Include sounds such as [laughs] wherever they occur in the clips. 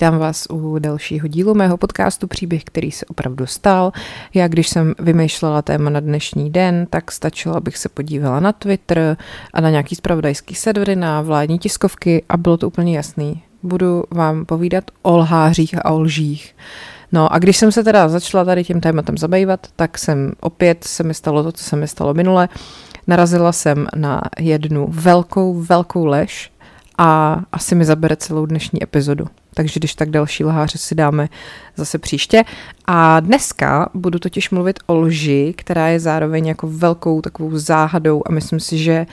Vítám vás u dalšího dílu mého podcastu Příběh, který se opravdu stal. Já, když jsem vymýšlela téma na dnešní den, tak stačilo, abych se podívala na Twitter a na nějaký spravodajský servery, na vládní tiskovky a bylo to úplně jasný. Budu vám povídat o lhářích a o lžích. No a když jsem se teda začala tady tím tématem zabývat, tak jsem opět se mi stalo to, co se mi stalo minule. Narazila jsem na jednu velkou, velkou lež, a asi mi zabere celou dnešní epizodu. Takže když tak další lháře si dáme zase příště. A dneska budu totiž mluvit o lži, která je zároveň jako velkou takovou záhadou a myslím si, že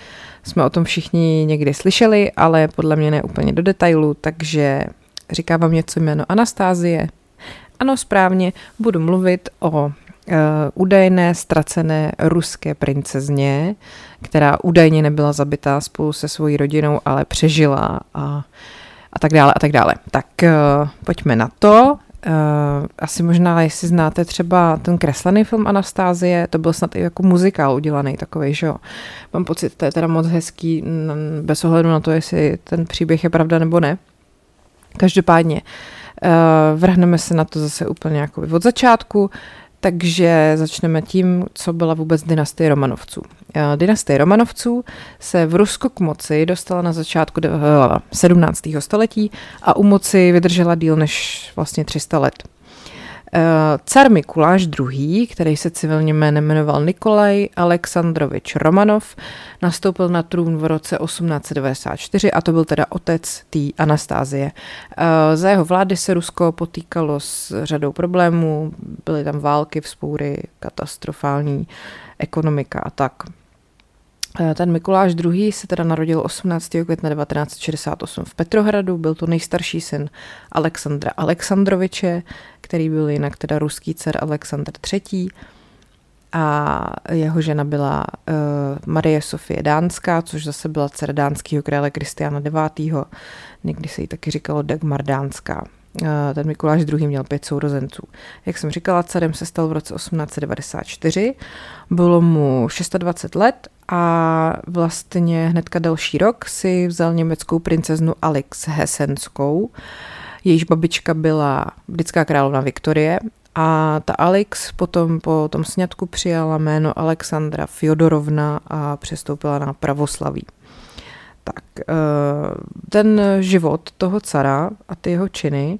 jsme o tom všichni někdy slyšeli, ale podle mě ne úplně do detailu, takže říká vám něco jméno Anastázie. Ano, správně, budu mluvit o Eh, údajné ztracené ruské princezně, která údajně nebyla zabitá spolu se svojí rodinou, ale přežila a, a tak dále a tak dále. Tak uh, pojďme na to. Uh, asi možná, jestli znáte třeba ten kreslený film Anastázie, to byl snad i jako muzikál udělaný takový, že jo. Mám pocit, to je teda moc hezký, bez ohledu na to, jestli ten příběh je pravda nebo ne. Každopádně, uh, vrhneme se na to zase úplně jako od začátku. Takže začneme tím, co byla vůbec dynastie Romanovců. Eh, dynastie Romanovců se v Rusku k moci dostala na začátku 17. století a u moci vydržela díl než vlastně 300 let. Eh, car Mikuláš II., který se civilně jménem jmenoval Nikolaj Aleksandrovič Romanov, nastoupil na trůn v roce 1894 a to byl teda otec té Anastázie. Eh, za jeho vlády se Rusko potýkalo s řadou problémů, byly tam války, vzpoury, katastrofální ekonomika a tak. Eh, ten Mikuláš II. se teda narodil 18. května 1968 v Petrohradu, byl to nejstarší syn Alexandra Alexandroviče, který byl jinak teda ruský dcer Alexandr III. A jeho žena byla uh, Marie Sofie Dánská, což zase byla dcera dánského krále Kristiana IX. Někdy se jí taky říkalo Dagmar Dánská. Uh, ten Mikuláš II. měl pět sourozenců. Jak jsem říkala, carem se stal v roce 1894, bylo mu 26 let a vlastně hnedka další rok si vzal německou princeznu Alex Hesenskou, jejíž babička byla britská královna Viktorie a ta Alex potom po tom sňatku přijala jméno Alexandra Fjodorovna a přestoupila na pravoslaví. Tak, eh, ten život toho cara a ty jeho činy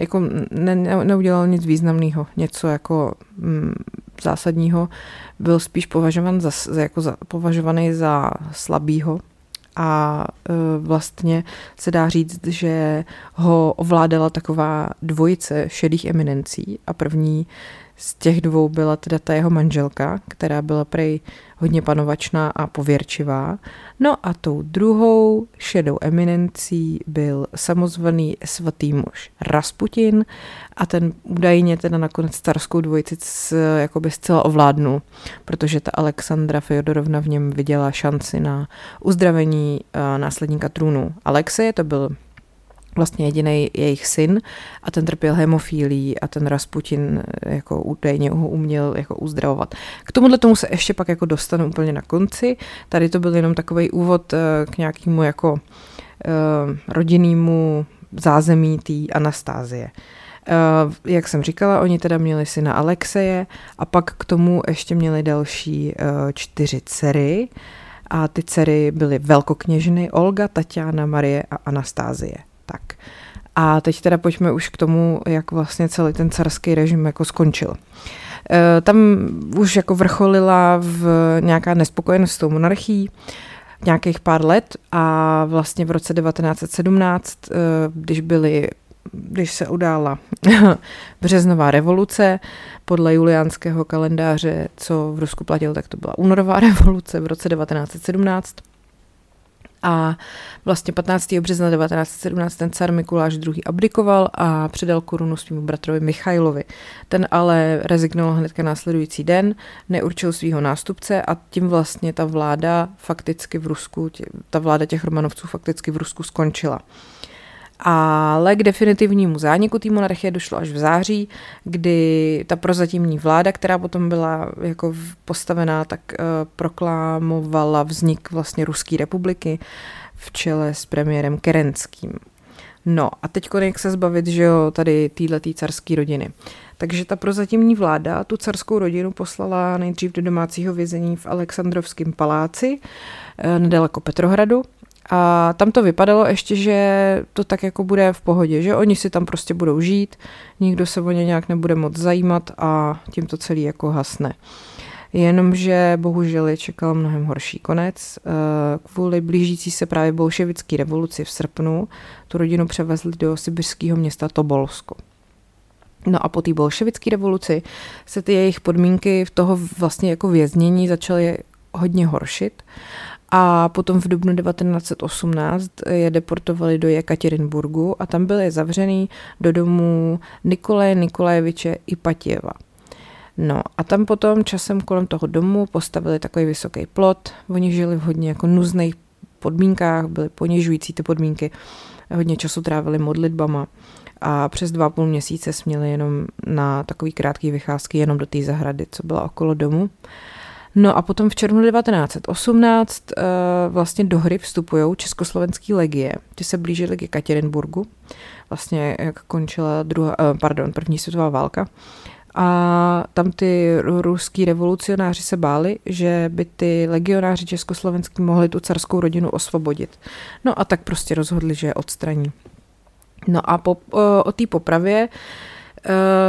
jako ne, neudělal nic významného, něco jako mm, zásadního, byl spíš považovan za, jako za, považovaný za slabýho. A e, vlastně se dá říct, že ho ovládala taková dvojice šedých eminencí a první z těch dvou byla teda ta jeho manželka, která byla prej hodně panovačná a pověrčivá. No a tou druhou šedou eminencí byl samozvaný svatý muž Rasputin a ten údajně teda nakonec starskou dvojici jakoby zcela ovládnul, protože ta Alexandra Feodorovna v něm viděla šanci na uzdravení uh, následníka trůnu. Alexeje to byl vlastně jediný jejich syn a ten trpěl hemofílí a ten Rasputin eh, jako údajně ho uměl jako uzdravovat. K tomuhle tomu se ještě pak jako dostanu úplně na konci. Tady to byl jenom takový úvod eh, k nějakému jako uh, rodinnému zázemí té Anastázie. Jak jsem říkala, oni teda měli syna Alexeje a pak k tomu ještě měli další čtyři dcery a ty dcery byly velkokněžny Olga, Tatiana, Marie a Anastázie. Tak. A teď teda pojďme už k tomu, jak vlastně celý ten carský režim jako skončil. E, tam už jako vrcholila v nějaká nespokojenost s tou monarchií, nějakých pár let a vlastně v roce 1917, e, když byly když se udála [laughs] březnová revoluce, podle juliánského kalendáře, co v Rusku platil, tak to byla únorová [laughs] revoluce v roce 1917, a vlastně 15. března 1917 ten car Mikuláš II. abdikoval a předal korunu svým bratrovi Michailovi. Ten ale rezignoval hnedka následující den, neurčil svého nástupce a tím vlastně ta vláda fakticky v Rusku, ta vláda těch Romanovců fakticky v Rusku skončila. Ale k definitivnímu zániku té monarchie došlo až v září, kdy ta prozatímní vláda, která potom byla jako postavená, tak uh, proklamovala vznik vlastně Ruské republiky v čele s premiérem Kerenským. No a teď jak se zbavit, že jo, tady týhletý carský rodiny. Takže ta prozatímní vláda tu carskou rodinu poslala nejdřív do domácího vězení v Alexandrovském paláci, eh, nedaleko Petrohradu, a tam to vypadalo ještě, že to tak jako bude v pohodě, že oni si tam prostě budou žít, nikdo se o ně nějak nebude moc zajímat a tím to celý jako hasne. Jenomže bohužel je čekal mnohem horší konec. Eh, kvůli blížící se právě bolševické revoluci v srpnu tu rodinu převezli do sibirského města Tobolsko. No a po té bolševické revoluci se ty jejich podmínky v toho vlastně jako věznění začaly hodně horšit a potom v dubnu 1918 je deportovali do Jekaterinburgu a tam byli zavřený do domu Nikolaje Nikolajeviče Ipatěva. No a tam potom časem kolem toho domu postavili takový vysoký plot. Oni žili v hodně jako nuzných podmínkách, byly ponižující ty podmínky, hodně času trávili modlitbama a přes dva půl měsíce směli jenom na takový krátký vycházky jenom do té zahrady, co byla okolo domu. No a potom v červnu 1918 uh, eh, vlastně do hry vstupují československý legie. Ty se blížily k Katerinburgu, vlastně jak končila druhá, uh, pardon, první světová válka. A tam ty ruský revolucionáři se báli, že by ty legionáři československý mohli tu carskou rodinu osvobodit. No a tak prostě rozhodli, že je odstraní. No a po, o té popravě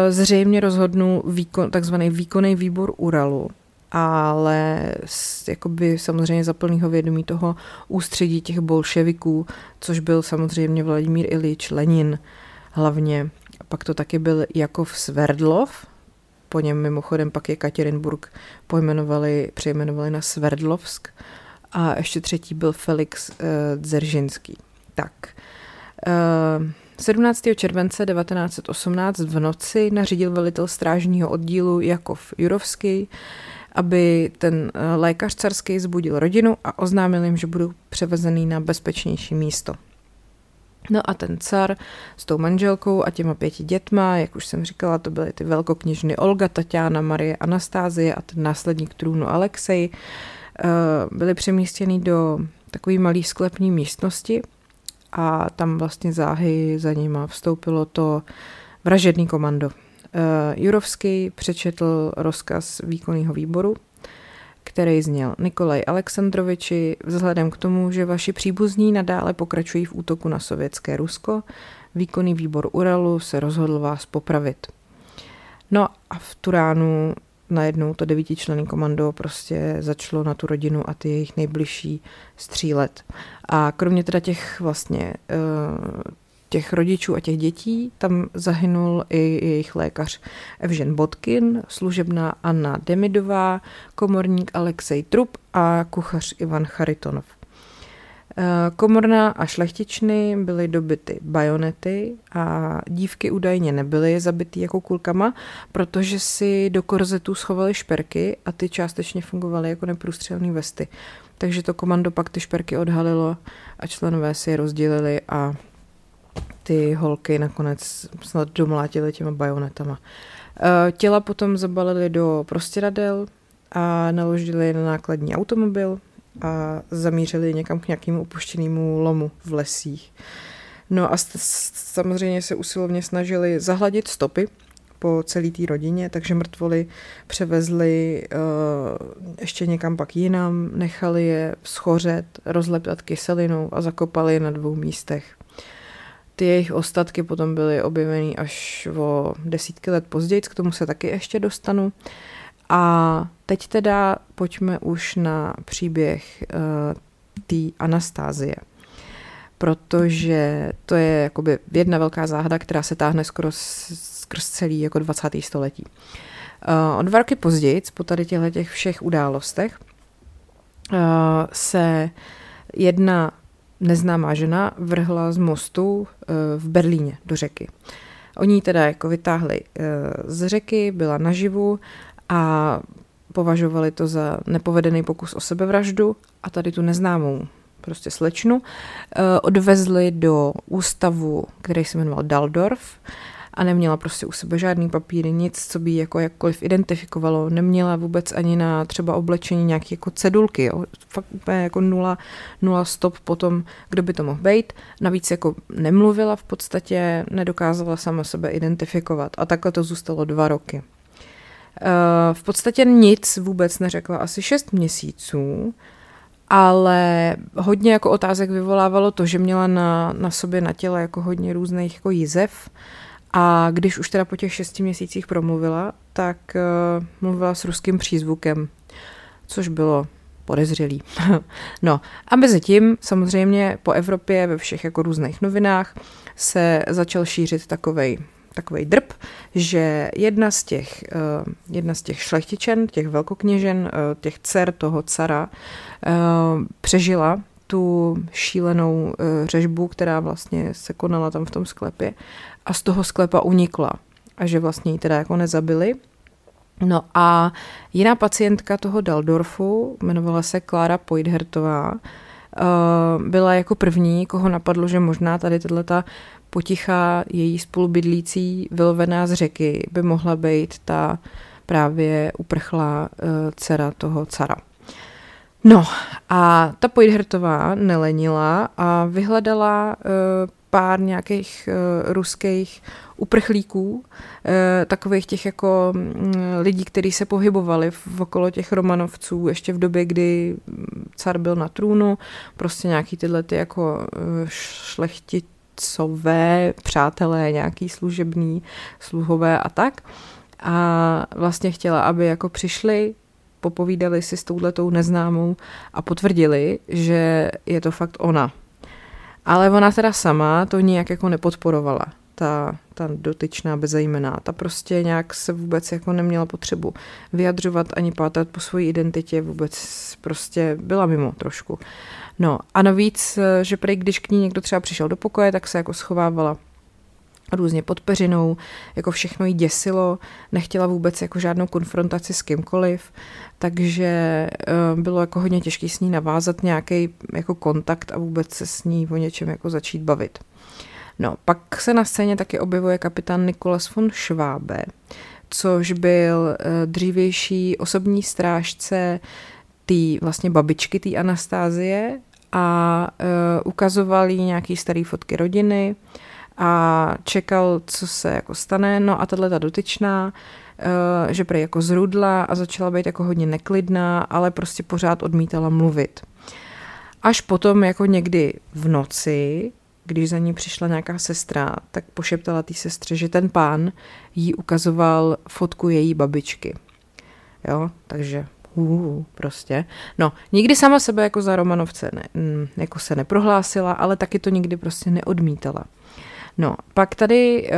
zřejmě rozhodnul výkon, takzvaný výkonný výbor Uralu, ale jakoby samozřejmě za plného vědomí toho ústředí těch bolševiků, což byl samozřejmě Vladimír Ilič Lenin hlavně. Pak to taky byl Jakov Sverdlov, po něm mimochodem pak je Katerinburg pojmenovali, přejmenovali na Sverdlovsk a ještě třetí byl Felix uh, Dzeržinský. Tak, uh, 17. července 1918 v noci nařídil velitel strážního oddílu Jakov Jurovský, aby ten eh, lékař carský zbudil rodinu a oznámil jim, že budou převezený na bezpečnější místo. No a ten car s tou manželkou a těma pěti dětma, jak už jsem říkala, to byly ty velkokněžny Olga, Tatiana, Marie, Anastázie a ten následník trůnu Alexej, eh, byli přemístěni do takové malé sklepní místnosti a tam vlastně záhy za nima vstoupilo to vražedný komando. Eh, Jurovský přečetl rozkaz výkonného výboru, který zněl Nikolaj Aleksandroviči, vzhledem k tomu, že vaši příbuzní nadále pokračují v útoku na sovětské Rusko, výkonný výbor Uralu se rozhodl vás popravit. No a v Turánu najednou to devítičlenný komando prostě začalo na tu rodinu a ty jejich nejbližší střílet. A kromě teda těch vlastně uh, těch rodičů a těch dětí tam zahynul i jejich lékař Evžen Bodkin, služebná Anna Demidová, komorník Alexej Trup a kuchař Ivan Charitonov. Eh, komorná a šlechtičny byly dobyty bajonety a dívky údajně nebyly zabity jako kulkama, protože si do korzetů schovaly šperky a ty částečně fungovaly jako neprůstřelné vesty. Takže to komando pak ty šperky odhalilo a členové si je rozdělili a ty holky nakonec snad domlátily těma bajonetama. Eh, těla potom zabalili do prostěradel a naložili na nákladní automobil a zamířili někam k nějakému opuštěnému lomu v lesích. No a samozřejmě se usilovně snažili zahladit stopy po celé té rodině, takže mrtvoly převezli uh, ještě někam pak jinam, nechali je schořet, rozleptat kyselinou a zakopali je na dvou místech. Ty jejich ostatky potom byly objeveny až o desítky let později, k tomu se taky ještě dostanu. A teď teda pojďme už na příběh uh, té Anastázie. Protože to je jakoby jedna velká záhada, která se táhne skoro skrz celý jako 20. století. Uh, o dva roky později, po tady těchto těch všech událostech, uh, se jedna neznámá žena vrhla z mostu eh, v Berlíně do řeky. Oni teda jako vytáhli eh, z řeky, byla naživu a považovali to za nepovedený pokus o sebevraždu a tady tu neznámou prostě slečnu eh, odvezli do ústavu, který se jmenoval Daldorf a neměla prostě u sebe žádný papíry, nic, co by jako jakkoliv identifikovalo. Neměla vůbec ani na třeba oblečení nějaké jako cedulky, jo. fakt úplně jako nula, nula stop potom, kdo by to mohl být. Navíc jako nemluvila v podstatě, nedokázala sama sebe identifikovat a takhle to zůstalo dva roky. Eh, v podstatě nic vůbec neřekla asi šest měsíců, ale hodně jako otázek vyvolávalo to, že měla na, na sobě na těle jako hodně různých jako jizev a když už teda po těch šesti měsících promluvila, tak uh, mluvila s ruským přízvukem, což bylo podezřelý. [laughs] no a mezi tím samozřejmě po Evropě ve všech jako různých novinách se začal šířit takovej takový drb, že jedna z těch, uh, jedna z těch šlechtičen, těch velkokněžen, uh, těch dcer toho cara, uh, přežila tu šílenou řežbu, která vlastně se konala tam v tom sklepě a z toho sklepa unikla a že vlastně ji teda jako nezabili. No a jiná pacientka toho Daldorfu, jmenovala se Klára Poidhertová, byla jako první, koho napadlo, že možná tady tato poticha její spolubydlící vylovená z řeky by mohla být ta právě uprchlá uh, dcera toho cara. No a ta Pojdhertová nelenila a vyhledala uh, pár nějakých uh, ruských uprchlíků, uh, takových těch jako um, lidí, kteří se pohybovali v okolo těch Romanovců ještě v době, kdy car byl na trůnu, prostě nějaký tyhle ty jako uh, šlechtit otcové, přátelé, nějaký služební, sluhové a tak. A vlastně chtěla, aby jako přišli, popovídali si s touhletou neznámou a potvrdili, že je to fakt ona. Ale ona teda sama to nijak jako nepodporovala ta, ta dotyčná bezejmená. Ta prostě nějak se vůbec jako neměla potřebu vyjadřovat ani pátrat po své identitě, vůbec prostě byla mimo trošku. No a navíc, eh, že prý, když k ní někdo třeba přišel do pokoje, tak se jako schovávala různě pod peřinou, jako všechno jí děsilo, nechtěla vůbec jako žádnou konfrontaci s kýmkoliv, takže uh, bylo jako hodně těžké s ní navázat nějaký jako kontakt a vůbec se s ní o něčem jako začít bavit. No, pak se na scéně taky objevuje kapitán Nikolas von Schwabe, což byl uh, dřívější osobní strážce té vlastně babičky, té Anastázie a uh, ukazoval jí nějaký starý fotky rodiny a čekal, co se jako stane. No a tahle ta dotyčná, uh, že prej jako zrudla a začala být jako hodně neklidná, ale prostě pořád odmítala mluvit. Až potom jako někdy v noci, když za ní přišla nějaká sestra, tak pošeptala té sestře, že ten pán jí ukazoval fotku její babičky. Jo, takže uh, prostě. No, nikdy sama sebe jako za Romanovce ne, mm, jako se neprohlásila, ale taky to nikdy prostě neodmítala. No, pak tady uh,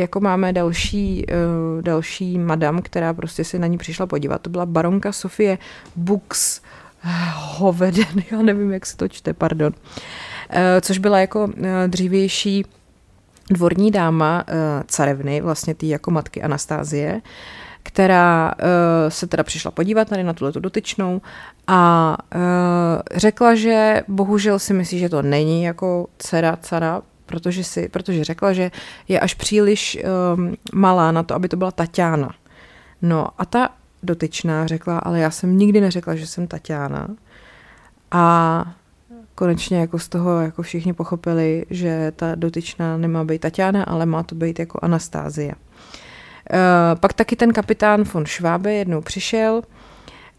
jako máme další, uh, další madam, která prostě se na ní přišla podívat. To byla baronka Sofie Bux Hoveden, [laughs] já nevím, jak se to čte, pardon. Uh, což byla jako dřívější dvorní dáma carevny, vlastně ty jako matky Anastázie, která uh, se teda přišla podívat tady na tuto dotyčnou a uh, řekla, že bohužel si myslí, že to není jako dcera cara, protože, si, protože řekla, že je až příliš um, malá na to, aby to byla Tatiana. No a ta dotyčná řekla, ale já jsem nikdy neřekla, že jsem Tatiana. A konečně jako z toho jako všichni pochopili, že ta dotyčná nemá být Tatiana, ale má to být jako Anastázie. Uh, pak taky ten kapitán von Schwabe jednou přišel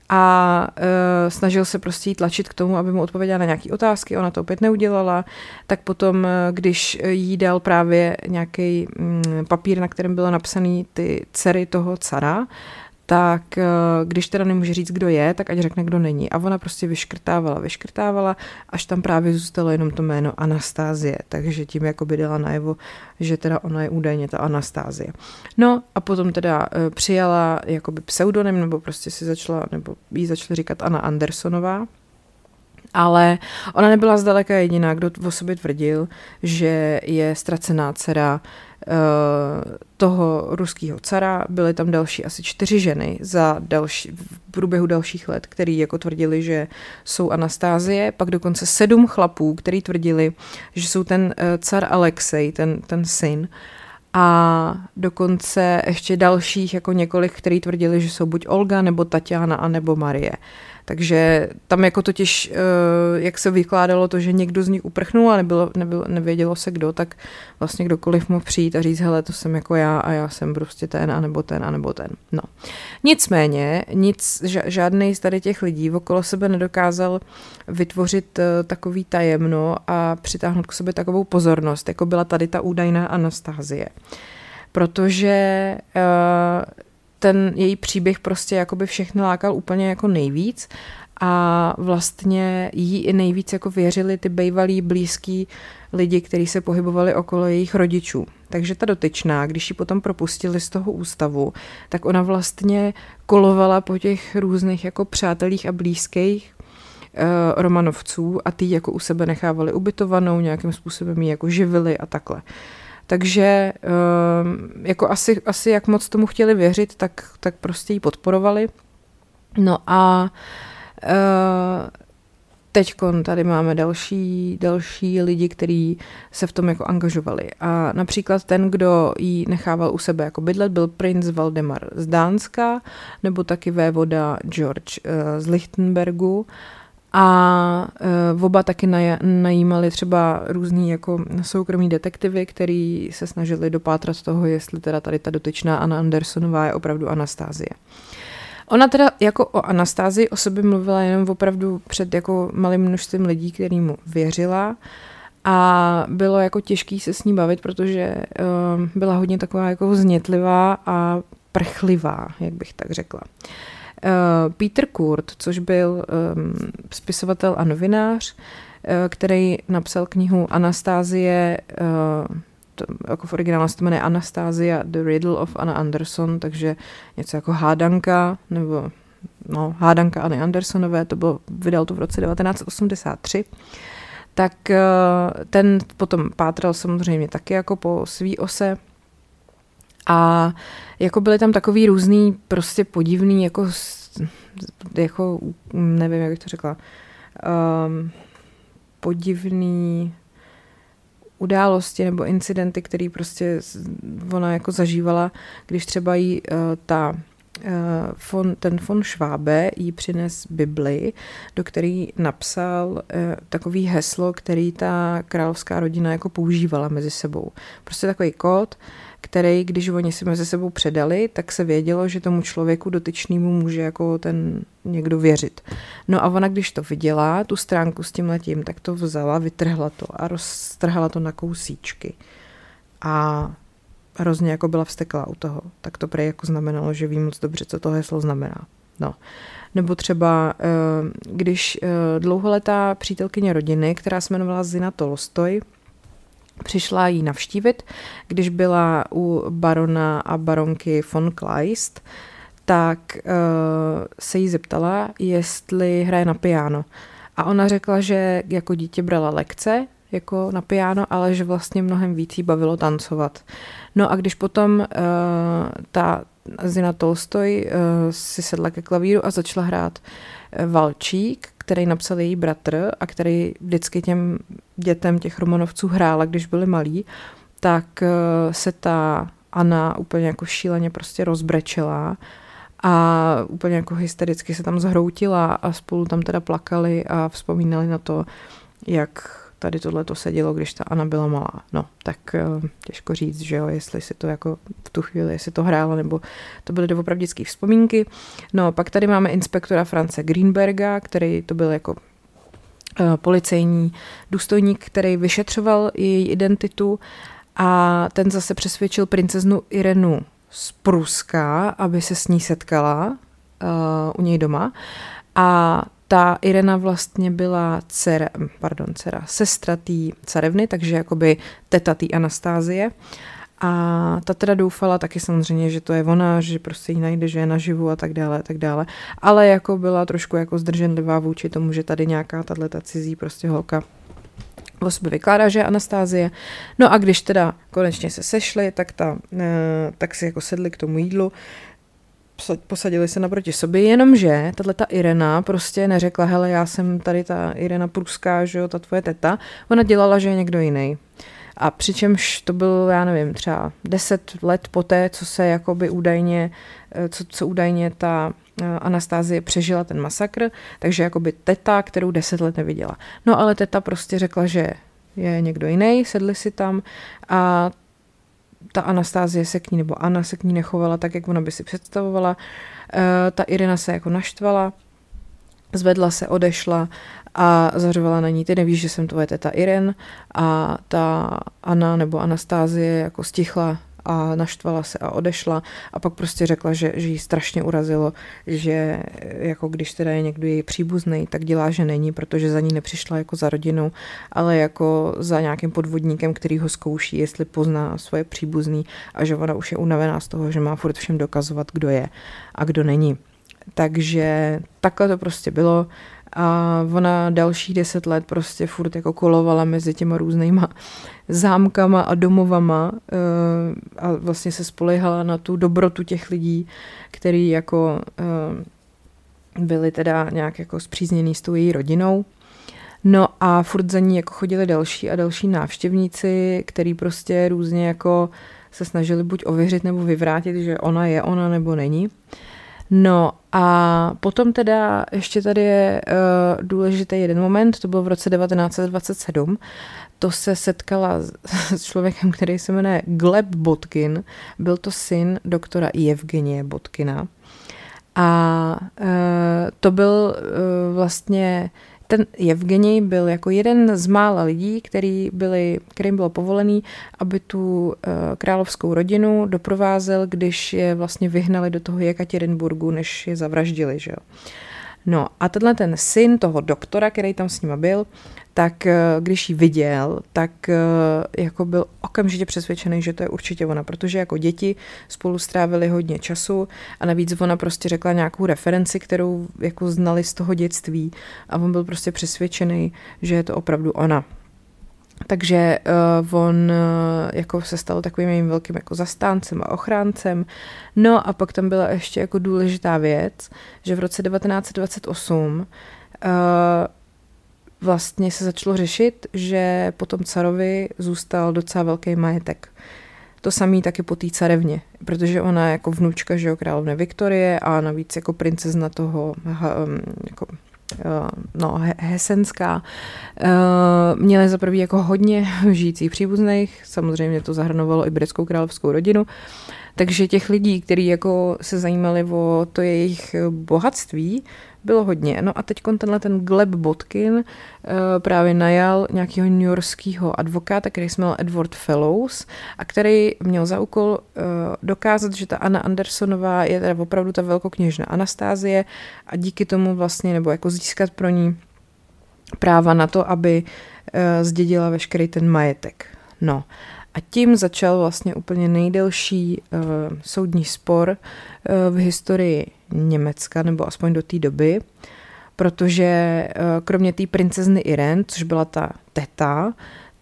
a uh, snažil se prostě jí tlačit k tomu, aby mu odpověděla na nějaké otázky, ona to opět neudělala, tak potom, uh, když jí dal právě nějaký um, papír, na kterém bylo napsané ty dcery toho cara, tak eh, když teda nemůže říct, kdo je, tak ať řekne, kdo není. A ona prostě vyškrtávala, vyškrtávala, až tam právě zůstalo jenom to jméno Anastázie. Takže tím jako by dala najevo, že teda ona je údajně ta Anastázie. No a potom teda eh, přijala jakoby pseudonym, nebo prostě si začala, nebo jí začala říkat Anna Andersonová, ale ona nebyla zdaleka jediná, kdo o sobě tvrdil, že je ztracená dcera Eh, toho ruského cara. Byly tam další asi čtyři ženy za další, v průběhu dalších let, který jako tvrdili, že jsou Anastázie, pak dokonce sedm chlapů, který tvrdili, že jsou ten eh, car Alexej, ten, ten syn. a dokonce ještě dalších jako několik, který tvrdili, že jsou buď Olga, nebo Tatiana, nebo Marie. Takže tam jako totiž, eh, jak se vykládalo to, že někdo z nich uprchnul a nebylo, nebylo, nevědělo se kdo, tak vlastně kdokoliv mohl přijít a říct, hele, to jsem jako já a já jsem prostě ten, anebo ten, anebo ten. No. Nicméně, nic, žádný z tady těch lidí okolo sebe nedokázal vytvořit eh, takový tajemno a přitáhnout k sobě takovou pozornost, jako byla tady ta údajná Anastázie. Protože uh, ten její příběh prostě jakoby všechny lákal úplně jako nejvíc a vlastně jí i nejvíc jako věřili ty bejvalí blízký lidi, kteří se pohybovali okolo jejich rodičů. Takže ta dotyčná, když ji potom propustili z toho ústavu, tak ona vlastně kolovala po těch různých jako přátelích a blízkých uh, Romanovců a ty jako u sebe nechávali ubytovanou, nějakým způsobem ji jako živili a takhle. Takže ehm, jako asi, asi jak moc tomu chtěli věřit, tak, tak prostě ji podporovali. No a eh, teď tady máme další, další lidi, kteří se v tom jako angažovali. A například ten, kdo ji nechával u sebe jako bydlet, byl princ Valdemar z Dánska, nebo taky vévoda George uh, z Lichtenbergu. A uh, oba taky naj, najímali třeba různý jako soukromí detektivy, který se snažili dopátrat toho, jestli teda tady ta dotyčná Anna Andersonová je opravdu Anastázie. Ona teda jako o Anastázii o sobě mluvila jenom opravdu před jako malým množstvím lidí, kterým věřila a bylo jako těžký se s ní bavit, protože uh, byla hodně taková jako vznětlivá a prchlivá, jak bych tak řekla. Uh, Peter Kurt, což byl um, spisovatel a novinář, uh, který napsal knihu Anastázie, uh, to, jako v originálu se to jmenuje Anastasia, The Riddle of Anna Anderson, takže něco jako hádanka, nebo no, hádanka Anny Andersonové, to bylo, vydal to v roce 1983 tak ten potom pátral samozřejmě taky jako po svý ose a jako byly tam takový různý prostě podivný, jako, jako nevím, jak bych to řekla, um, podivný události nebo incidenty, které prostě ona jako zažívala, když třeba jí uh, ta von, ten von Schwabe jí přines Bibli, do který napsal uh, takový heslo, který ta královská rodina jako používala mezi sebou. Prostě takový kód, který, když oni si mezi sebou předali, tak se vědělo, že tomu člověku dotyčnému může jako ten někdo věřit. No a ona, když to viděla, tu stránku s tím letím, tak to vzala, vytrhla to a roztrhala to na kousíčky. A hrozně jako byla vsteklá u toho. Tak to prej jako znamenalo, že ví moc dobře, co to heslo znamená. No. Nebo třeba, eh, když eh, dlouholetá přítelkyně rodiny, která se jmenovala Zina Tolstoj, Přišla jí navštívit, když byla u barona a baronky von Kleist, tak uh, se jí zeptala, jestli hraje na piano. A ona řekla, že jako dítě brala lekce jako na piano, ale že vlastně mnohem víc jí bavilo tancovat. No a když potom uh, ta Zina Tolstoj uh, si sedla ke klavíru a začala hrát uh, valčík, který napsal její bratr a který vždycky těm dětem těch Romanovců hrála, když byli malí, tak uh, se ta Anna úplně jako šíleně prostě rozbrečela a úplně jako hystericky se tam zhroutila a spolu tam teda plakali a vzpomínali na to, jak tady tohle to sedělo, když ta Anna byla malá. No, tak uh, těžko říct, že jo, jestli si to jako v tu chvíli, jestli to hrála, nebo to byly doopravdické vzpomínky. No, pak tady máme inspektora France Greenberga, který to byl jako uh, policejní důstojník, který vyšetřoval její identitu a ten zase přesvědčil princeznu Irenu z Pruska, aby se s ní setkala uh, u něj doma. A ta Irena vlastně byla dcera, pardon, dcera, sestra té carevny, takže jakoby teta té Anastázie. A ta teda doufala taky samozřejmě, že to je ona, že prostě ji najde, že je naživu a tak dále, a tak dále. Ale jako byla trošku jako zdrženlivá vůči tomu, že tady nějaká tato cizí prostě holka o sobě vykládá, že je Anastázie. No a když teda konečně se sešli, tak, ta, eh, tak si jako sedli k tomu jídlu, posadili se naproti sobě, jenomže tahle ta Irena prostě neřekla, hele, já jsem tady ta Irena Pruská, že jo, ta tvoje teta, ona dělala, že je někdo jiný. A přičemž to bylo, já nevím, třeba deset let poté, co se jakoby údajně, eh, co, co údajně ta eh, Anastázie přežila ten masakr, takže jakoby teta, kterou deset let neviděla. No ale teta prostě řekla, že je někdo jiný, sedli si tam a ta Anastázie se k ní, nebo Anna se k ní nechovala tak, jak ona by si představovala. E, ta Irina se jako naštvala, zvedla se, odešla a zařovala na ní, ty nevíš, že jsem tvoje teta Iren a ta Anna nebo Anastázie jako stichla a naštvala se a odešla a pak prostě řekla, že, že jí strašně urazilo, že jako když teda je někdo její příbuzný, tak dělá, že není, protože za ní nepřišla jako za rodinou, ale jako za nějakým podvodníkem, který ho zkouší, jestli pozná svoje příbuzný a že ona už je unavená z toho, že má furt všem dokazovat, kdo je a kdo není. Takže takhle to prostě bylo a ona další deset let prostě furt jako kolovala mezi těma různýma zámkama a domovama eh, a vlastně se spolehala na tu dobrotu těch lidí, který jako eh, byli teda nějak jako zpřízněný s tou její rodinou. No a furt za ní jako chodili další a další návštěvníci, který prostě různě jako se snažili buď ověřit nebo vyvrátit, že ona je ona nebo není. No a potom teda ještě tady je uh, důležitý jeden moment, to byl v roce 1927, to se setkala [laughs] s člověkem, který se jmenuje Gleb Botkin, byl to syn doktora Evgenie Botkina a uh, to byl uh, vlastně ten Evgenij byl jako jeden z mála lidí, který byli, kterým bylo povolený, aby tu uh, královskou rodinu doprovázel, když je vlastně vyhnali do toho Jekaterinburgu, než je zavraždili. Že jo. No a tenhle ten syn toho doktora, který tam s nima byl, tak eh, když ji viděl, tak eh, jako byl okamžitě přesvědčený, že to je určitě ona, protože jako děti spolu strávili hodně času a navíc ona prostě řekla nějakou referenci, kterou jako znali z toho dětství a on byl prostě přesvědčený, že je to opravdu ona. Takže uh, on uh, jako se stal takovým mým velkým jako zastáncem a ochráncem. No a pak tam byla ještě jako důležitá věc, že v roce 1928 uh, vlastně se začalo řešit, že potom carovi zůstal docela velký majetek. To samý taky po té carevně, protože ona je jako vnučka že jo, královny Viktorie a navíc jako princezna toho jako no, hesenská. Měly za prvý jako hodně [laughs] žijících příbuzných, samozřejmě to zahrnovalo i britskou královskou rodinu, takže těch lidí, kteří jako se zajímali o to jejich bohatství, bylo hodně. No a teď tenhle ten Gleb Botkin uh, právě najal nějakého newyorského advokáta, který se jmenoval Edward Fellows a který měl za úkol uh, dokázat, že ta Anna Andersonová je teda opravdu ta velkokněžna Anastázie a díky tomu vlastně, nebo jako získat pro ní práva na to, aby uh, zdědila veškerý ten majetek. No a tím začal vlastně úplně nejdelší uh, soudní spor uh, v historii Německa, nebo aspoň do té doby, protože uh, kromě té princezny Irene, což byla ta teta,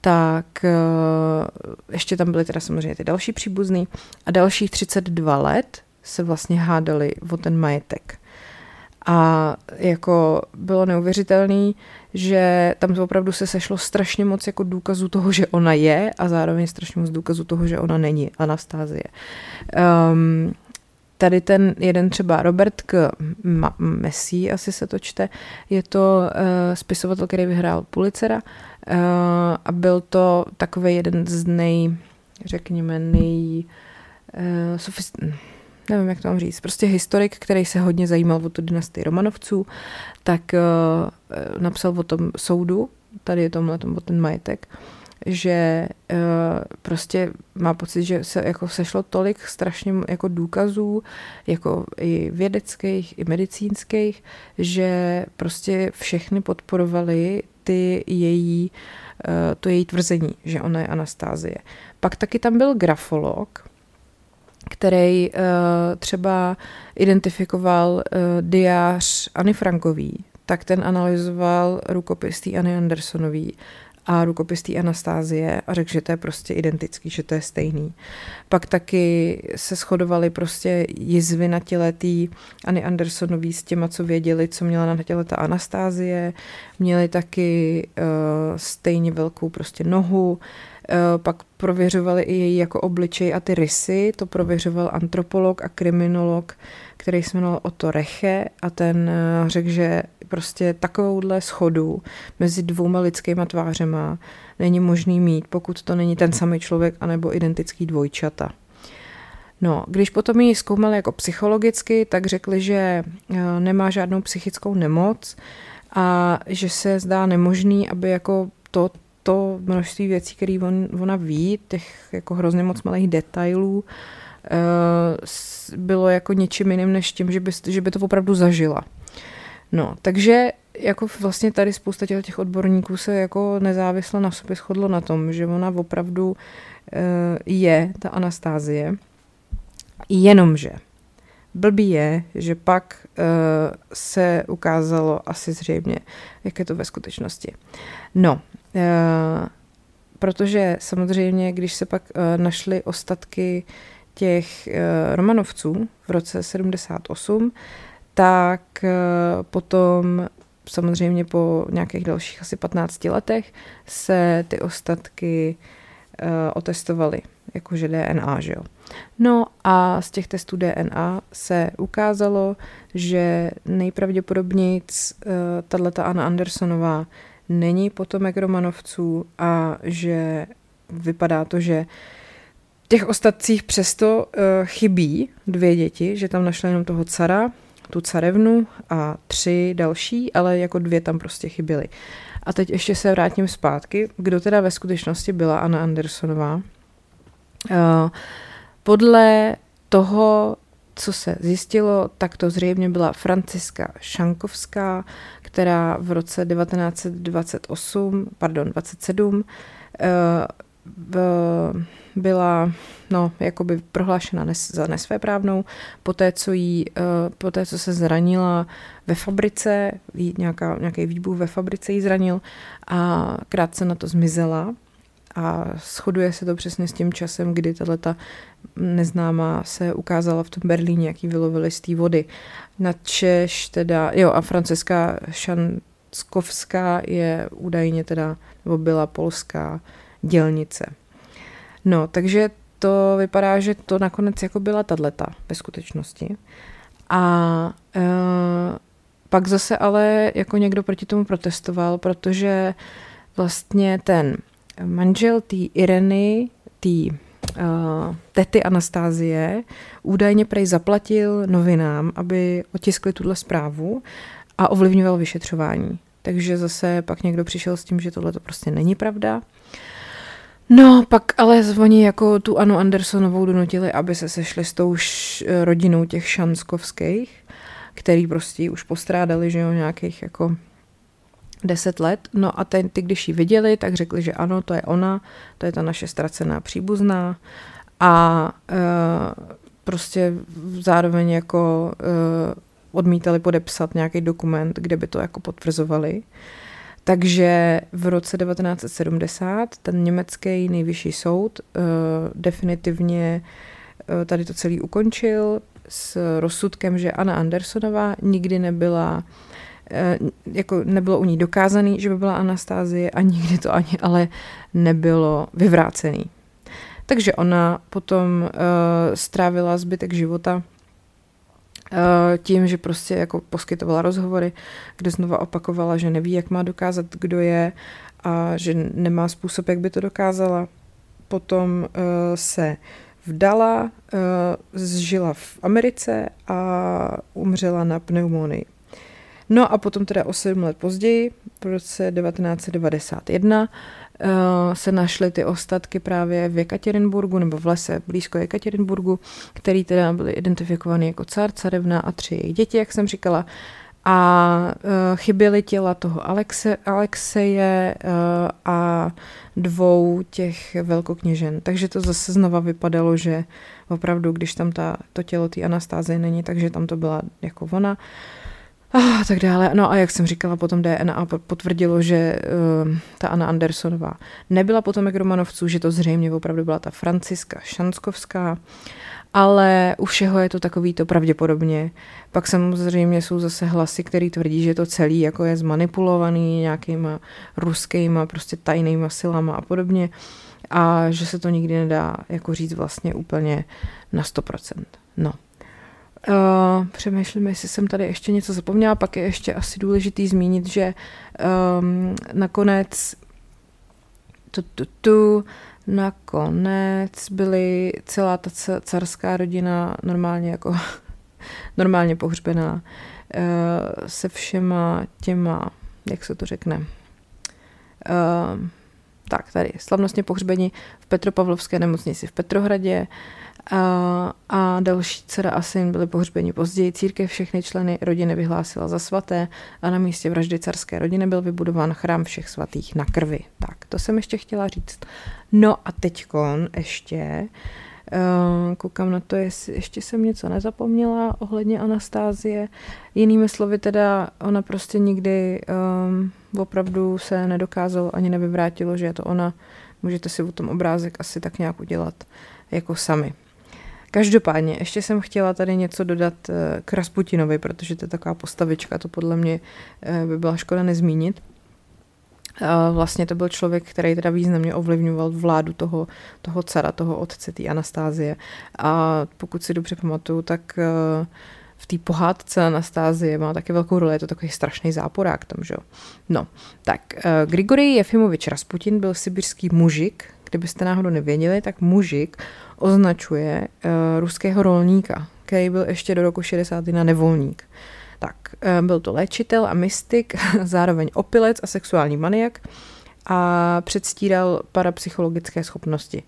tak uh, ještě tam byly teda samozřejmě ty další příbuzný a dalších 32 let se vlastně hádali o ten majetek. A jako bylo neuvěřitelný, že tam opravdu se sešlo strašně moc jako důkazů toho, že ona je a zároveň strašně moc důkazů toho, že ona není Anastázie. Um, tady ten jeden třeba Robert K. Messi, asi se to čte, je to uh, spisovatel, který vyhrál Pulitzera uh, a byl to takový jeden z nej, řekněme, nej uh, sofist nevím, jak to mám říct, prostě historik, který se hodně zajímal o tu dynastii Romanovců, tak uh, napsal o tom soudu, tady je tomhle tom, o ten majetek, že uh, prostě má pocit, že se jako sešlo tolik strašně jako důkazů, jako i vědeckých, i medicínských, že prostě všechny podporovali ty její, uh, to její tvrzení, že ona je Anastázie. Pak taky tam byl grafolog, který uh, třeba identifikoval diář Anny Frankový, tak ten analyzoval rukopis té Anny Andersonový a rukopis té Anastázie a řekl, že to je prostě identický, že to je stejný. Pak taky se shodovali prostě jizvy na těle té Anny Andersonový s těma, co věděli, co měla na těle ta Anastázie. Měli taky uh, stejně velkou prostě nohu, pak prověřovali i její jako obličej a ty rysy, to prověřoval antropolog a kriminolog, který se jmenoval Otto Reche a ten eh, řekl, že prostě takovouhle schodu mezi dvouma lidskýma tvářema není možný mít, pokud to není ten samý člověk anebo identický dvojčata. No, když potom ji zkoumali jako psychologicky, tak řekli, že eh, nemá žádnou psychickou nemoc a že se zdá nemožný, aby jako to, to množství věcí, které on, ona ví, těch jako hrozně moc malých detailů, eh, bylo jako něčím jiným než tím, že by, že by to opravdu zažila. No, takže jako vlastně tady spousta těch odborníků se jako nezávisle na sobě shodlo na tom, že ona opravdu eh, je ta Anastázie, jenomže blbý je, že pak uh, se ukázalo asi zřejmě, jak je to ve skutečnosti. No, uh, protože samozřejmě, když se pak našly ostatky těch Romanovců v roce 78, tak uh, potom samozřejmě po nějakých dalších asi 15 letech se ty ostatky uh, otestovaly, jakože DNA, že jo. No a z těch testů DNA se ukázalo, že nejpravděpodobněji uh, tato Anna Andersonová není potomek Romanovců a že vypadá to, že těch ostatcích přesto chybí dvě děti, že tam našli jenom toho cara, tu carevnu a tři další, ale jako dvě tam prostě chyběly. A teď ještě se vrátím zpátky, kdo teda ve skutečnosti byla Anna Andersonová. Uh, podle toho, co se zjistilo, tak to zřejmě byla Franciska Šankovská, která v roce 1928, pardon, 27 byla no, jakoby prohlášena nes, za nesvéprávnou, poté co, jí, poté, co se zranila ve fabrice, nějaká, nějaký výbuch ve fabrice jí zranil a krátce na to zmizela a shoduje se to přesně s tím časem, kdy tato neznámá se ukázala v tom Berlíně, jaký vylovili z té vody. Na Češ teda, jo a Francesca Šanskovská je údajně teda, nebo byla polská dělnice. No, takže to vypadá, že to nakonec jako byla tato ve skutečnosti. A e, pak zase ale jako někdo proti tomu protestoval, protože vlastně ten manžel té Ireny, té uh, tety Anastázie, údajně prej zaplatil novinám, aby otiskli tuhle zprávu a ovlivňoval vyšetřování. Takže zase pak někdo přišel s tím, že tohle to prostě není pravda. No, pak ale oni jako tu Anu Andersonovou donutili, aby se sešli s tou rodinou těch šanskovských, který prostě už postrádali, že jo, nějakých jako deset let. No a ten, ty, když ji viděli, tak řekli, že ano, to je ona, to je ta naše ztracená příbuzná a e, prostě zároveň jako e, odmítali podepsat nějaký dokument, kde by to jako potvrzovali. Takže v roce 1970 ten německý nejvyšší soud e, definitivně e, tady to celý ukončil s rozsudkem, že Anna Andersonová nikdy nebyla Eh, jako nebylo u ní dokázaný, že by byla Anastázie a nikdy to ani ale nebylo vyvrácený. Takže ona potom uh, strávila zbytek života uh, tím, že prostě jako poskytovala rozhovory, kde znova opakovala, že neví, jak má dokázat, kdo je a že nemá způsob, jak by to dokázala. Potom uh, se vdala, uh, žila v Americe a umřela na pneumonii. No a potom teda o sedm let později, v roce 1991, Uh, eh, se našly ty ostatky právě v Jekaterinburgu nebo v lese blízko Jekaterinburgu, který teda byly identifikovaný jako car, carevna a tři jejich děti, jak jsem říkala. A uh, chyběly těla toho Alexe, Alexeje uh, a dvou těch velkokněžen. Takže to zase znova vypadalo, že opravdu, když tam ta, to tělo té Anastázie není, takže tam to byla jako ona. Uh, a tak dále. No a jak jsem říkala, potom DNA potvrdilo, že uh, ta Anna Andersonová nebyla potomek Romanovců, že to zřejmě opravdu byla ta Franciska Šanskovská, ale u všeho je to takový to pravděpodobně. Pak samozřejmě jsou zase hlasy, které tvrdí, že to celý jako je zmanipulovaný nějakýma ruskýma prostě tajnýma silama a podobně. a že se to nikdy nedá jako říct vlastně úplně na 100%. No. Uh, přemýšlím, jestli jsem tady ještě něco zapomněla, pak je ještě asi důležitý zmínit, že um, nakonec tu, tu, tu, nakonec byly celá ta carská rodina normálně jako [laughs] normálně pohřbená uh, se všema těma, jak se to řekne, uh, tak tady slavnostně pohřbení v Petropavlovské nemocnici v Petrohradě a, a další dcera a syn byli pohřbeni později. Církev všechny členy rodiny vyhlásila za svaté a na místě vraždy carské rodiny byl vybudován chrám všech svatých na krvi. Tak, to jsem ještě chtěla říct. No a teďkon ještě Uh, koukám na to, jestli ještě jsem něco nezapomněla ohledně Anastázie. Jinými slovy teda, ona prostě nikdy um, opravdu se nedokázalo ani nevyvrátilo, že je to ona. Můžete si o tom obrázek asi tak nějak udělat jako sami. Každopádně, ještě jsem chtěla tady něco dodat eh, k Rasputinovi, protože to je taková postavička, to podle mě eh, by byla škoda nezmínit. Vlastně to byl člověk, který teda významně ovlivňoval vládu toho, toho cara, toho otce, té Anastázie. A pokud si dobře pamatuju, tak eh, v té pohádce Anastázie má taky velkou roli, je to takový strašný záporák tam, že No, tak Grigory Jefimovič Rasputin byl sibirský mužik, kdybyste náhodou nevěděli, tak mužik označuje uh, ruského rolníka, který byl ještě do roku 61 nevolník. Tak, uh, byl to léčitel a mystik, [laughs] zároveň opilec a sexuální maniak a předstíral parapsychologické schopnosti.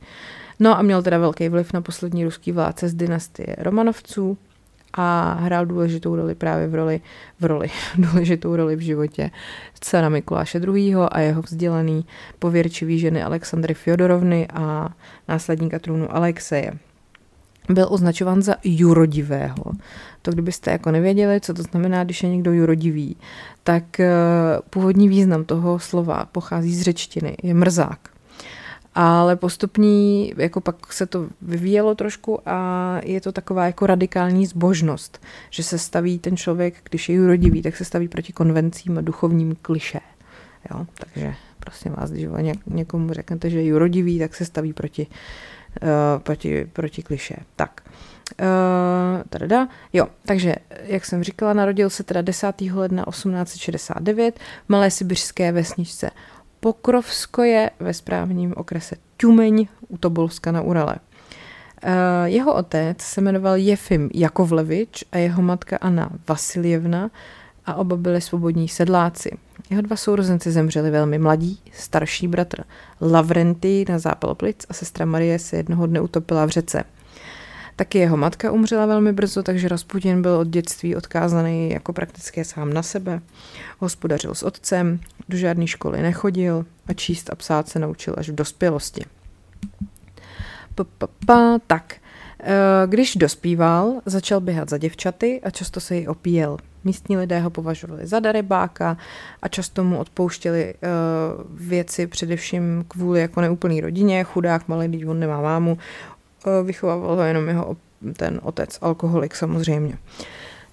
No a měl teda velký vliv na poslední ruský vládce z dynastie Romanovců a hrál důležitou roli právě v roli, v roli, [laughs] důležitou roli v životě cara Mikuláše II. a jeho vzdělaný pověrčivý ženy Alexandry Fjodorovny a následníka trůnu Alexeje. Byl označován za jurodivého. To kdybyste jako nevěděli, co to znamená, když je někdo jurodivý, tak eh, původní význam toho slova pochází z řečtiny, je mrzák ale postupní, jako pak se to vyvíjelo trošku a je to taková jako radikální zbožnost, že se staví ten člověk, když je jurodivý, tak se staví proti konvencím a duchovním kliše. Jo? Takže prosím vás, když někomu řeknete, že je jurodivý, tak se staví proti, uh, proti, proti kliše. Tak. Uh, tada, jo, takže, jak jsem říkala, narodil se teda 10. ledna 1869 v malé sibiřské vesničce Pokrovsko je ve správním okrese Tumeň u Tobolska na Urale. Eh, jeho otec se jmenoval Jefim Jakovlevič a jeho matka Anna Vasiljevna a oba byli svobodní sedláci. Jeho dva sourozenci zemřeli velmi mladí, starší bratr Lavrenty na zápal a sestra Marie se jednoho dne utopila v řece. Taky jeho matka umřela velmi brzo, takže Rasputin byl od dětství odkázaný jako prakticky sám na sebe. Hospodařil s otcem, do žádné školy nechodil a číst a psát se naučil až v dospělosti. Pa, tak, eh, když dospíval, začal běhat za děvčaty a často se jí opíjel. Místní lidé ho považovali za darebáka a často mu odpouštěli uh, věci především kvůli jako neúplný rodině, chudák, malý, když on nemá mámu, vychovával ho jenom jeho ten otec, alkoholik samozřejmě.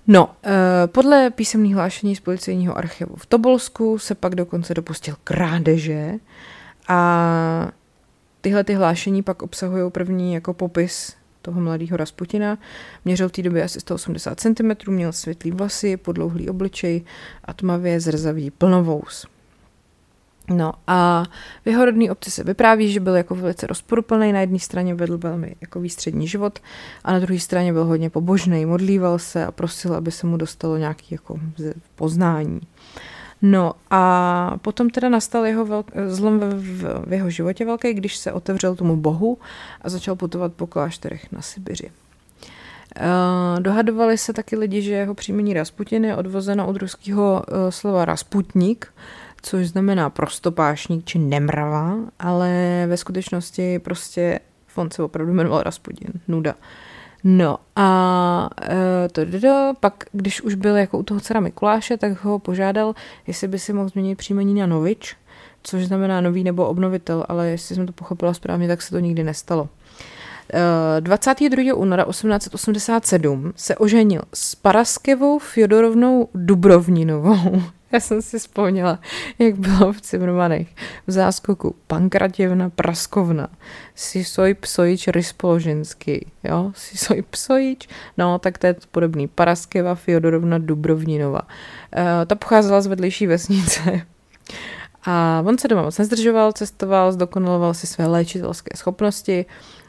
No, eh, podle písemných hlášení z policejního archivu v Tobolsku se pak dokonce dopustil krádeže a tyhle ty hlášení pak obsahují první jako popis toho mladého Rasputina. Měřil v té době asi 180 cm, měl světlý vlasy, podlouhlý obličej a tmavě zrzavý plnovous. No a v jeho rodný obci se vypráví, že byl jako velice rozporuplný, na jedné straně vedl velmi jako výstřední život a na druhé straně byl hodně pobožný, modlíval se a prosil, aby se mu dostalo nějaký jako poznání. No a potom teda nastal jeho velk- zlom v, v, v jeho životě velký, když se otevřel tomu bohu a začal putovat po klášterech na Sibiři. Uh, dohadovali se taky lidi, že jeho příjmení Rasputin je odvozeno od ruského uh, slova Rasputník, což znamená prostopášník či nemrava, ale ve skutečnosti prostě on se opravdu jmenoval Rasputin, nuda. No a e, to, to, pak, když už byl jako u toho dcera Mikuláše, tak ho požádal, jestli by si mohl změnit příjmení na Novič, což znamená nový nebo obnovitel, ale jestli jsem to pochopila správně, tak se to nikdy nestalo. 22. února 1887 se oženil s Paraskevou Fjodorovnou Dubrovninovou. Já jsem si vzpomněla, jak bylo v Cimrmanech. V záskoku Pankratěvna Praskovna, Sisoj Psojič Ryspoložensky, jo, Sisoj Psojič, no tak to je podobný, Paraskeva Fjodorovna Dubrovninova. E, ta pocházela z vedlejší vesnice. A on se doma moc nezdržoval, cestoval, zdokonaloval si své léčitelské schopnosti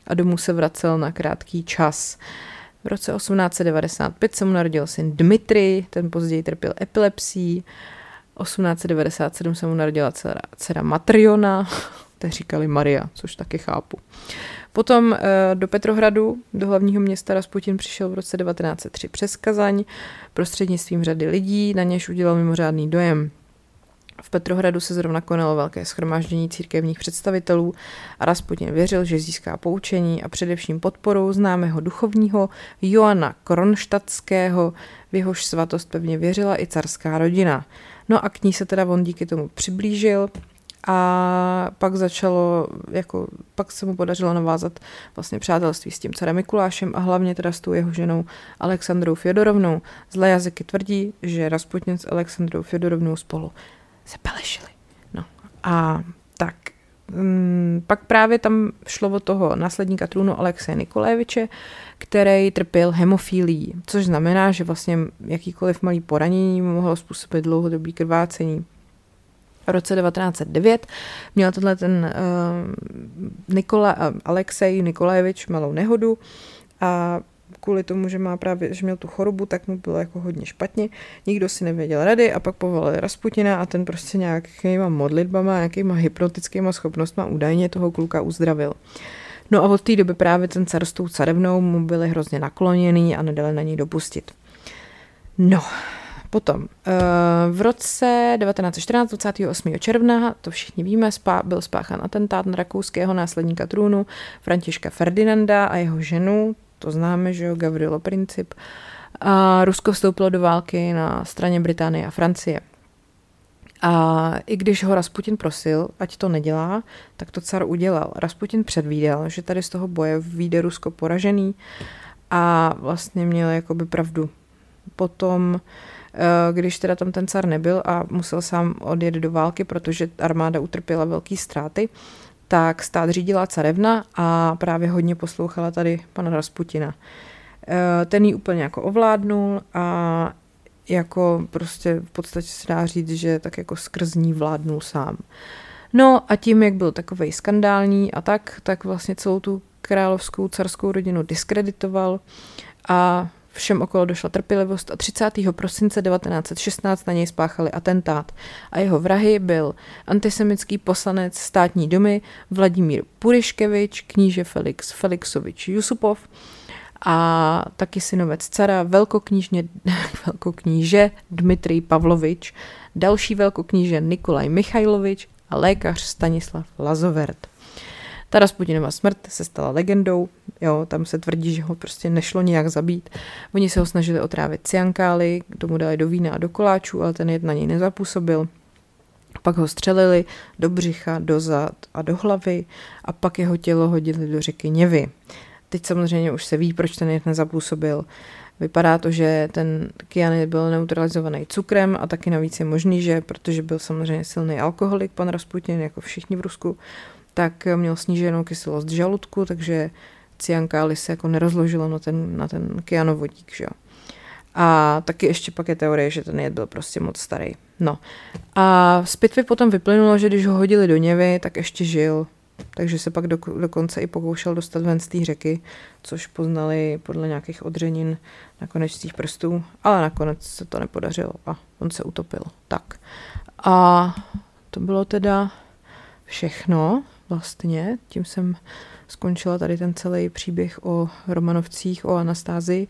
a domů se vracel na krátký čas. V roce 1895 se mu narodil syn Dmitry, ten později trpěl epilepsí. 1897 se mu narodila dcera, dcera Matriona, [laughs] te říkali Maria, což taky chápu. Potom eh, do Petrohradu, do hlavního města Rasputin přišel v roce 1903 přes Kazaň prostřednictvím řady lidí, na něž udělal mimořádný dojem. V Petrohradu se zrovna konalo velké schromáždění církevních představitelů a Rasputin věřil, že získá poučení a především podporou známého duchovního Joana Kronštadtského, v jehož svatost pevně věřila i carská rodina. No a k ní se teda on díky tomu přiblížil a pak začalo, jako, pak se mu podařilo navázat vlastně přátelství s tím carem Mikulášem a hlavně teda s tou jeho ženou Alexandrou Fjodorovnou. Zlé jazyky tvrdí, že Rasputin s Alexandrou Fjodorovnou spolu se pelešili. No a tak mm, pak právě tam šlo o toho následníka trůnu Alexeje Nikolajeviče, který trpěl hemofílií, což znamená, že vlastně jakýkoliv malý poranění mohlo způsobit dlouhodobý krvácení. V roce 1909 měl tenhle ten uh, Nikola, uh, Alexej Nikolajevič malou nehodu a kvůli tomu, že má právě, že měl tu chorobu, tak mu bylo jako hodně špatně. Nikdo si nevěděl rady a pak povolali Rasputina a ten prostě nějakýma modlitbama, nějakýma hypnotickýma schopnostmi údajně toho kluka uzdravil. No a od té doby právě ten car s tou carevnou mu byli hrozně nakloněný a nedali na něj dopustit. No, Potom eh, v roce 1914, 28. června, to všichni víme, byl spáchan atentát na rakouského následníka trůnu Františka Ferdinanda a jeho ženu, to známe, že jo, Gavrilo Princip. A Rusko vstoupilo do války na straně Británie a Francie. A i když ho Rasputin prosil, ať to nedělá, tak to car udělal. Rasputin předvídal, že tady z toho boje vyjde Rusko poražený a vlastně měl jakoby pravdu. Potom, eh, když teda tam ten car nebyl a musel sám odjet do války, protože armáda utrpěla velké ztráty, tak stát řídila carevna a právě hodně poslouchala tady pana Rasputina. Eh, ten ji úplně jako ovládnul a jako prostě v podstatě se dá říct, že tak jako skrz ní vládnul sám. No a tím, jak byl takovej skandální a tak, tak vlastně celou tu královskou carskou rodinu diskreditoval a Všem okolo došla trpělivost a 30. prosince 1916 na něj spáchali atentát a jeho vrahy byl antisemický poslanec státní domy Vladimír Puriškevič, kníže Felix Felixovič Jusupov a taky synovec cara velkoknížně, [laughs] velkokníže Dmitrij Pavlovič, další velkokníže Nikolaj Michajlovič a lékař Stanislav Lazovert. Ta Rasputinova smrt se stala legendou, jo, tam se tvrdí, že ho prostě nešlo nijak zabít. Oni se ho snažili otrávit ciankály, tomu dali do vína a do koláčů, ale ten jed na něj nezapůsobil. Pak ho střelili do břicha, do zad a do hlavy a pak jeho tělo hodili do řeky Něvy. Teď samozřejmě už se ví, proč ten jed nezapůsobil. Vypadá to, že ten kyanid byl neutralizovaný cukrem a taky navíc je možný, že protože byl samozřejmě silný alkoholik, pan Rasputin, jako všichni v Rusku, tak měl sníženou kyselost žaludku, takže cyankály se jako nerozložilo na ten, na ten kyanovodík, že jo. A taky ještě pak je teorie, že ten jed byl prostě moc starý. No. A z pitvy potom vyplynulo, že když ho hodili do něvy, tak ještě žil. Takže se pak do, dokonce i pokoušel dostat ven z té řeky, což poznali podle nějakých odřenin na konečcích prstů, ale nakonec se to nepodařilo a on se utopil. Tak. A to bylo teda všechno vlastně. Tím jsem skončila tady ten celý příběh o Romanovcích, o Anastázii.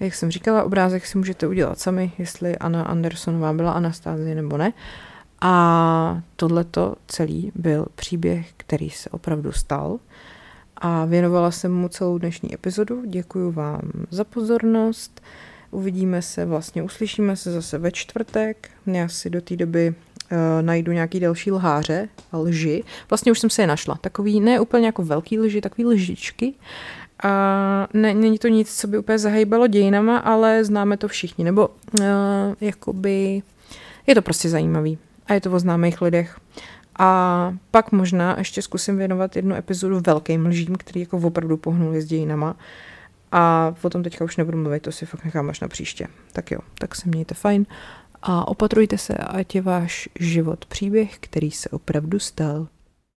Jak jsem říkala, obrázek si můžete udělat sami, jestli Anna Andersonová byla Anastázie nebo ne. A tohleto celý byl příběh, který se opravdu stal. A věnovala jsem mu celou dnešní epizodu. Děkuji vám za pozornost. Uvidíme se, vlastně uslyšíme se zase ve čtvrtek. Já si do té doby najdu nějaký další lháře, lži. Vlastně už jsem se je našla. Takový ne úplně jako velký lži, takový lžičky. A ne, není to nic, co by úplně zahýbalo dějinama, ale známe to všichni. Nebo uh, jakoby je to prostě zajímavý. A je to o známých lidech. A pak možná ještě zkusím věnovat jednu epizodu velkým lžím, který jako opravdu pohnuli s dějinama. A o tom teďka už nebudu mluvit, to si fakt nechám až na příště. Tak jo, tak se mějte fajn a opatrujte se, ať je váš život příběh, který se opravdu stal.